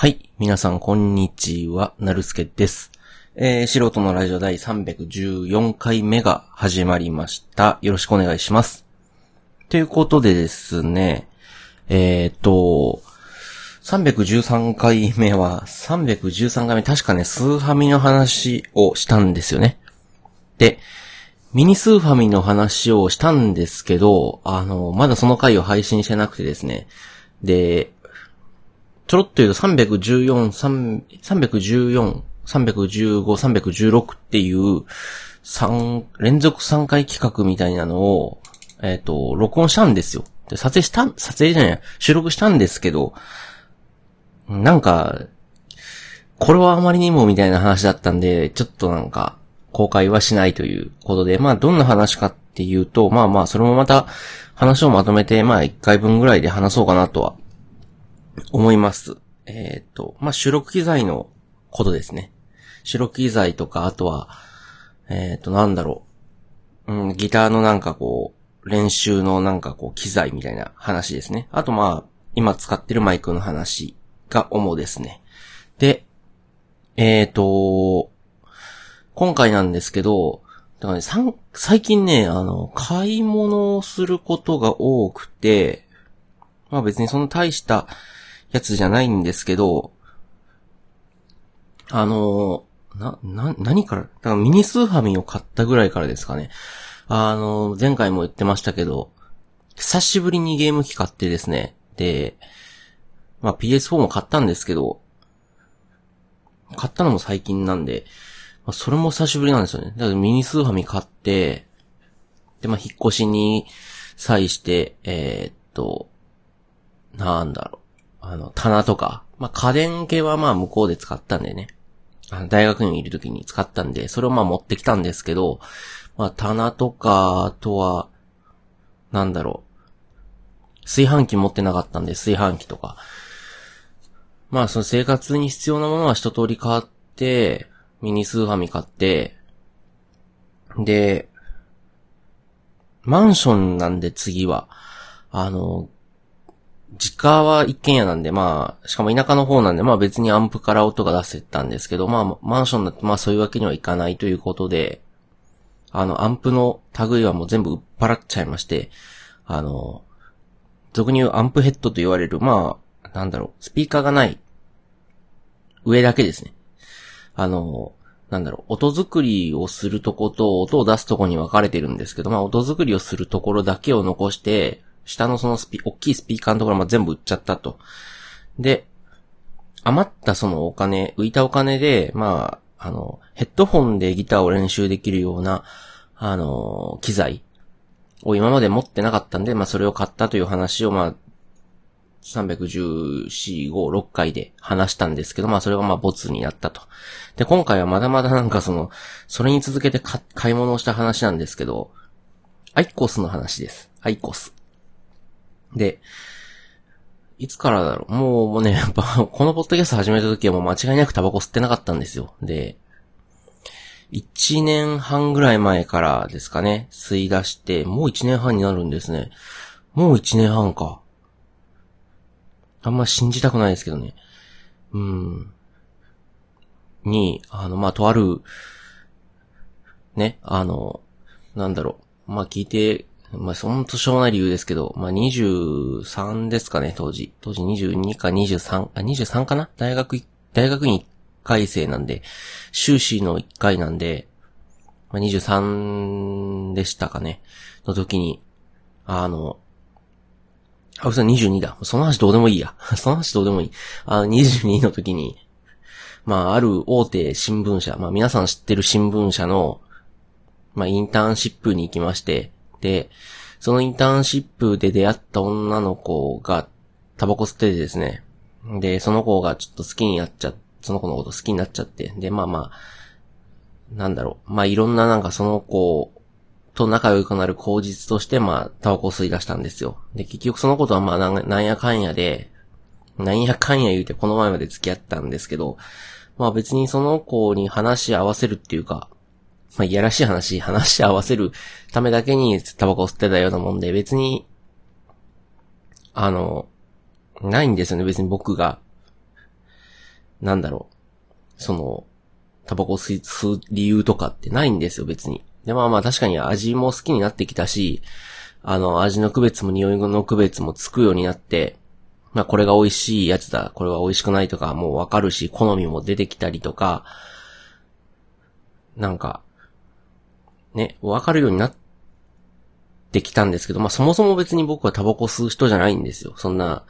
はい。皆さん、こんにちは。なるすけです。えー、素人のラジオ第314回目が始まりました。よろしくお願いします。ということでですね、えーと、313回目は、313回目、確かね、スーファミの話をしたんですよね。で、ミニスーファミの話をしたんですけど、あの、まだその回を配信してなくてですね。で、ちょろっと言うと314、3 314、315、316っていう、三連続3回企画みたいなのを、えっ、と、録音したんですよ。で、撮影した、撮影じゃない、収録したんですけど、なんか、これはあまりにもみたいな話だったんで、ちょっとなんか、公開はしないということで、まあ、どんな話かっていうと、まあまあ、それもまた、話をまとめて、まあ、1回分ぐらいで話そうかなとは、思います。えっ、と、まあ、収録機材のことですね。収録機材とか、あとは、えっ、と、なんだろう。うん、ギターのなんかこう、練習のなんかこう、機材みたいな話ですね。あとまあ、今使ってるマイクの話が主ですね。で、えっ、と、今回なんですけど、だからね、さん最近ね、あの、買い物をすることが多くて、まあ別にその大したやつじゃないんですけど、あの、な、な、何から、だからミニスーファミを買ったぐらいからですかね。あの、前回も言ってましたけど、久しぶりにゲーム機買ってですね、で、まあ PS4 も買ったんですけど、買ったのも最近なんで、まあ、それも久しぶりなんですよね。だからミニスーファミ買って、で、まあ、引っ越しに際して、えーっと、なんだろう。あの、棚とか、まあ、家電系はまあ、向こうで使ったんでね。あの大学にいる時に使ったんで、それをまあ持ってきたんですけど、まあ、棚とか、あとは、なんだろう。炊飯器持ってなかったんで、炊飯器とか。まあ、その生活に必要なものは一通り買って、ミニスーファミ買って、で、マンションなんで次は、あの、実家は一軒家なんで、まあ、しかも田舎の方なんで、まあ別にアンプから音が出せたんですけど、まあマンションだってまあそういうわけにはいかないということで、あの、アンプの類はもう全部売っ払っちゃいまして、あの、俗に言うアンプヘッドと言われる、まあ、なんだろう、スピーカーがない、上だけですね。あの、なんだろう、音作りをするとこと音を出すとこに分かれてるんですけど、まあ音作りをするところだけを残して、下のそのスピ、大きいスピーカーのところま全部売っちゃったと。で、余ったそのお金、浮いたお金で、まあ、あの、ヘッドホンでギターを練習できるような、あの、機材を今まで持ってなかったんで、まあそれを買ったという話を、まあ、314、5、6回で話したんですけど、まあそれがまあボツになったと。で、今回はまだまだなんかその、それに続けて買い物をした話なんですけど、アイコスの話です。アイコス。で、いつからだろう？もう、もうね、やっぱ、このポッドキャスト始めた時はもう間違いなくタバコ吸ってなかったんですよ。で、1年半ぐらい前からですかね、吸い出して、もう1年半になるんですね。もう1年半か。あんま信じたくないですけどね。うん。に、あの、まあ、とある、ね、あの、なんだろう。まあ、聞いて、まあ、そんとしょうもない理由ですけど、まあ、23ですかね、当時。当時22か23、あ、23かな？大学、大学院1回生なんで、修士の1回なんで、まあ、23でしたかね、の時に、あの、あ、嘘22だ。その話どうでもいいや。その話どうでもいい。あの、22の時に、まあ、ある大手新聞社、まあ、皆さん知ってる新聞社の、まあ、インターンシップに行きまして、で、そのインターンシップで出会った女の子が、タバコ吸っててですね。で、その子がちょっと好きになっちゃ、その子のこと好きになっちゃって。で、まあまあ、なんだろう。まあいろんななんかその子と仲良くなる口実として、まあ、タバコ吸い出したんですよ。で、結局そのことはまあな、なんやかんやで、なんやかんや言うてこの前まで付き合ったんですけど、まあ別にその子に話し合わせるっていうか、まあ、いやらしい話、話し合わせるためだけにタバコ吸ってたようなもんで、別に、あの、ないんですよね、別に僕が。なんだろう、その、タバコ吸う理由とかってないんですよ、別に。で、まあまあ確かに味も好きになってきたし、あの、味の区別も匂いの区別もつくようになって、まあこれが美味しいやつだ、これは美味しくないとかもうわかるし、好みも出てきたりとか、なんか、ね、わかるようになってきたんですけど、まあそもそも別に僕はタバコ吸う人じゃないんですよ。そんな、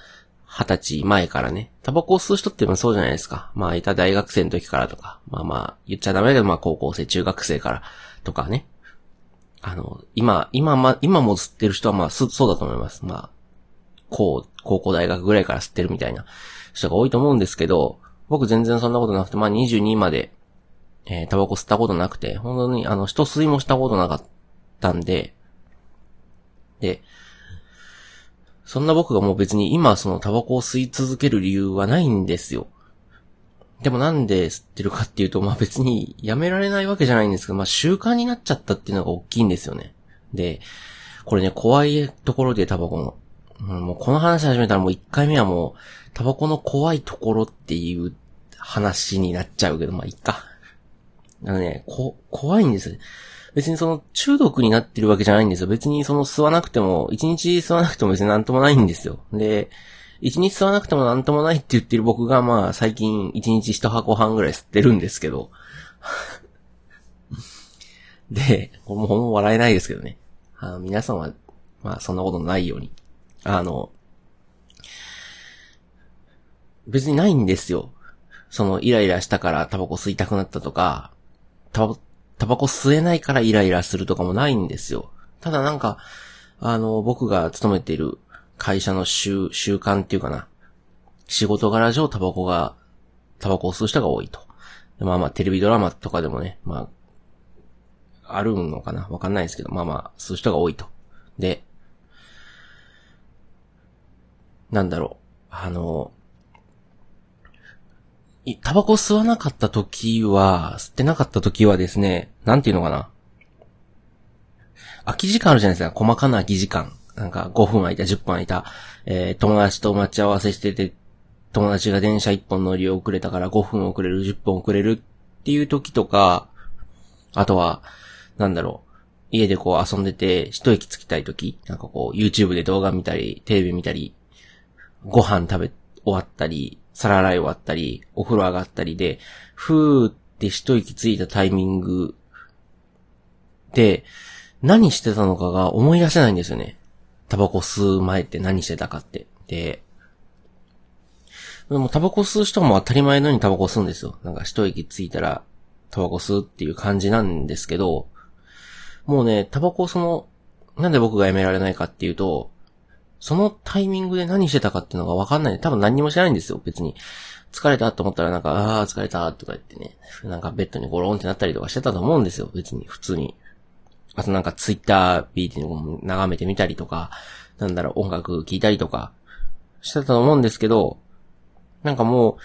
二十歳前からね。タバコを吸う人ってそうじゃないですか。まあ、いた大学生の時からとか。まあまあ、言っちゃダメだけど、まあ高校生、中学生からとかね。あの、今、今ま、今も吸ってる人はまあ、そうだと思います。まあ、高、高校大学ぐらいから吸ってるみたいな人が多いと思うんですけど、僕全然そんなことなくて、まあ22まで、えー、タバコ吸ったことなくて、本当にあの、人吸いもしたことなかったんで、で、そんな僕がもう別に今そのタバコを吸い続ける理由はないんですよ。でもなんで吸ってるかっていうと、まあ別にやめられないわけじゃないんですけど、まあ習慣になっちゃったっていうのが大きいんですよね。で、これね、怖いところでタバコの。うん、もうこの話始めたらもう一回目はもう、タバコの怖いところっていう話になっちゃうけど、まあいいか。あのね、こ、怖いんです。別にその中毒になってるわけじゃないんですよ。別にその吸わなくても、一日吸わなくても別になんともないんですよ。で、一日吸わなくてもなんともないって言ってる僕がまあ最近一日一箱半ぐらい吸ってるんですけど。で、これもほんま笑えないですけどね。あの皆さんは、まあそんなことないように。あの、別にないんですよ。そのイライラしたからタバコ吸いたくなったとか、タバタバコ吸えないからイライラするとかもないんですよ。ただなんか、あの、僕が勤めている会社の習、習慣っていうかな。仕事柄上タバコが、タバコを吸う人が多いと。まあまあ、テレビドラマとかでもね、まあ、あるのかなわかんないですけど、まあまあ、吸う人が多いと。で、なんだろう。あの、タバコ吸わなかった時は、吸ってなかった時はですね、なんていうのかな。空き時間あるじゃないですか。細かな空き時間。なんか5分空いた、10分空いた。えー、友達と待ち合わせしてて、友達が電車1本乗り遅れたから5分遅れる、10分遅れるっていう時とか、あとは、なんだろう。家でこう遊んでて、一息つきたい時、なんかこう、YouTube で動画見たり、テレビ見たり、ご飯食べ終わったり、皿洗い終わったり、お風呂上がったりで、ふーって一息ついたタイミングで、何してたのかが思い出せないんですよね。タバコ吸う前って何してたかって。で、でもタバコ吸う人も当たり前のようにタバコ吸うんですよ。なんか一息ついたらタバコ吸うっていう感じなんですけど、もうね、タバコその、なんで僕がやめられないかっていうと、そのタイミングで何してたかっていうのがわかんない。多分何にも知らないんですよ、別に。疲れたと思ったらなんか、ああ、疲れたとか言ってね、なんかベッドにゴロンってなったりとかしてたと思うんですよ、別に、普通に。あとなんかツイッター B っていうのを眺めてみたりとか、なんだろう、音楽聴いたりとか、してたと思うんですけど、なんかもう、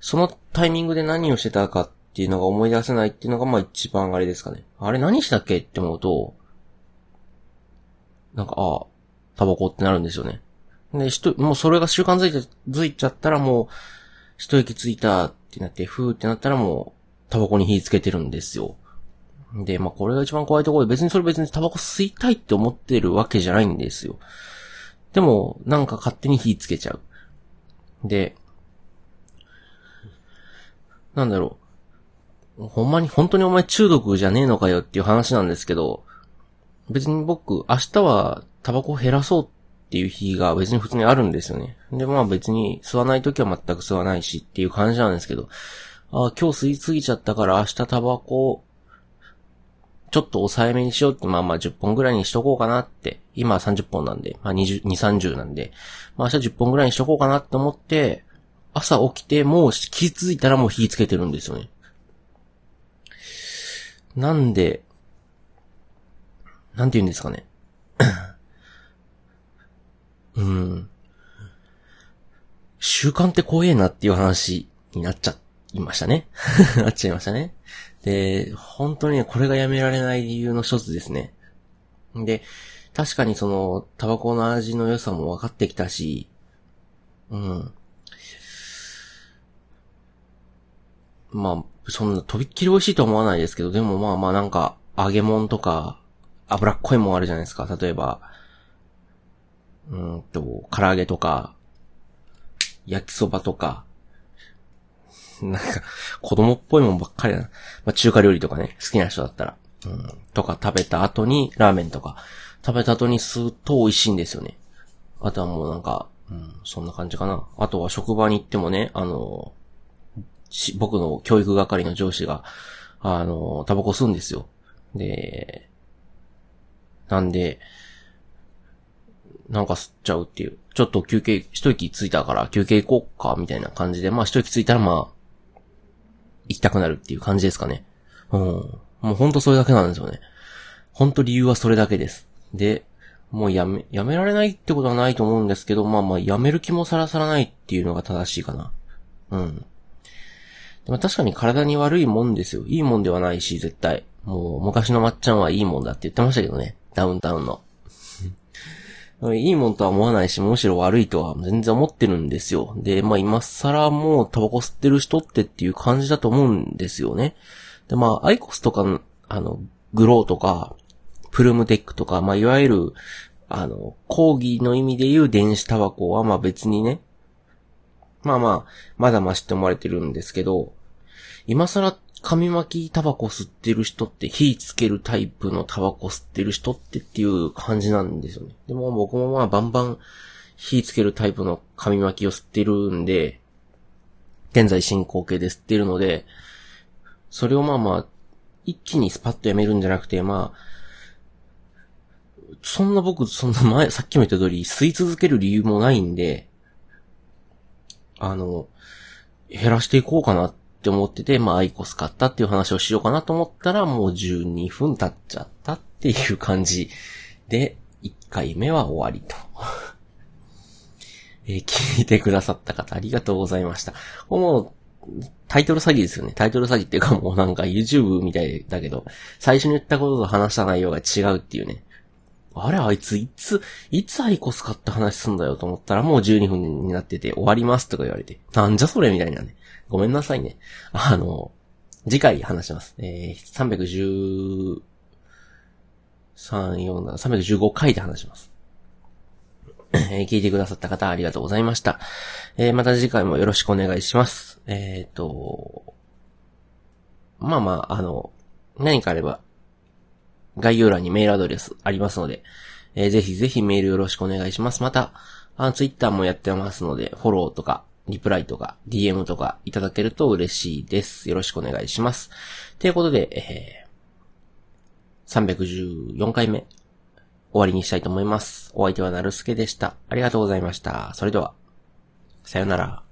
そのタイミングで何をしてたかっていうのが思い出せないっていうのがまあ一番あれですかね。あれ何したっけって思うと、なんか、ああ、タバコってなるんですよね。で、ひと、もうそれが習慣づいて、づいちゃったらもう、一息ついたってなって、ふーってなったらもう、タバコに火つけてるんですよ。で、まあ、これが一番怖いところで、別にそれ別にタバコ吸いたいって思ってるわけじゃないんですよ。でも、なんか勝手に火つけちゃう。で、なんだろう。ほんまに、本当にお前中毒じゃねえのかよっていう話なんですけど、別に僕、明日はタバコ減らそうっていう日が別に普通にあるんですよね。で、まあ別に吸わない時は全く吸わないしっていう感じなんですけど、あ、今日吸いすぎちゃったから明日タバコ、ちょっと抑えめにしようって、まあまあ10本ぐらいにしとこうかなって、今は30本なんで、まあ20、2030なんで、まあ明日10本ぐらいにしとこうかなって思って、朝起きてもう気づいたらもう火つけてるんですよね。なんで、なんて言うんですかね。うん。習慣って怖えなっていう話になっちゃいましたね。なっちゃいましたね。で、本当に、これがやめられない理由の一つですね。で、確かにその、タバコの味の良さも分かってきたし、うん。まあ、そんなとびっきり美味しいと思わないですけど、でもまあまあなんか、揚げ物とか、脂っこいもんあるじゃないですか。例えば、うんと、唐揚げとか、焼きそばとか、なんか、子供っぽいもんばっかりだな。まあ、中華料理とかね、好きな人だったら。うん。とか食べた後に、ラーメンとか、食べた後に吸うと美味しいんですよね。あとはもうなんか、うん、そんな感じかな。あとは職場に行ってもね、あの、し僕の教育係の上司が、あの、タバコ吸うんですよ。で、なんで、なんか吸っちゃうっていう。ちょっと休憩、一息ついたから休憩行こうか、みたいな感じで、まあ一息ついたらまあ、行きたくなるっていう感じですかね。うん。もうほんとそれだけなんですよね。ほんと理由はそれだけです。で、もうやめ、やめられないってことはないと思うんですけど、まあまあやめる気もさらさらないっていうのが正しいかな。うん。でも確かに体に悪いもんですよ。いいもんではないし、絶対。もう昔のまっちゃんはいいもんだって言ってましたけどね。ダウンタウンの。いいもんとは思わないし、むしろ悪いとは全然思ってるんですよ。で、まあ今更もうタバコ吸ってる人ってっていう感じだと思うんですよね。で、まあアイコスとか、あの、グローとか、プルムテックとか、まあいわゆる、あの、講義の意味で言う電子タバコはまあ別にね、まあまあ、まだましって思われてるんですけど、今更紙巻きタバコ吸ってる人って火つけるタイプのタバコ吸ってる人ってっていう感じなんですよね。でも僕もまあバンバン火つけるタイプの紙巻きを吸ってるんで、現在進行形で吸ってるので、それをまあまあ、一気にスパッとやめるんじゃなくて、まあ、そんな僕、そんな前、さっきも言った通り、吸い続ける理由もないんで、あの、減らしていこうかなっって思ってて、まあアイコス買ったっていう話をしようかなと思ったら、もう12分経っちゃったっていう感じで、1回目は終わりと。えー、聞いてくださった方ありがとうございました。もう、タイトル詐欺ですよね。タイトル詐欺っていうかもうなんか YouTube みたいだけど、最初に言ったことと話した内容が違うっていうね。あれあいついつ、いつアイコス買った話すんだよと思ったらもう12分になってて終わりますとか言われて。なんじゃそれみたいなね。ごめんなさいね。あの、次回話します。えー、315回で話します。え、聞いてくださった方ありがとうございました。えー、また次回もよろしくお願いします。えっ、ー、と、まあまあ、あの、何かあれば、概要欄にメールアドレスありますので、えー、ぜひぜひメールよろしくお願いします。また、あツイッターもやってますので、フォローとか、リプライとか DM とかいただけると嬉しいです。よろしくお願いします。ということで、えー、314回目終わりにしたいと思います。お相手はなるすけでした。ありがとうございました。それでは、さよなら。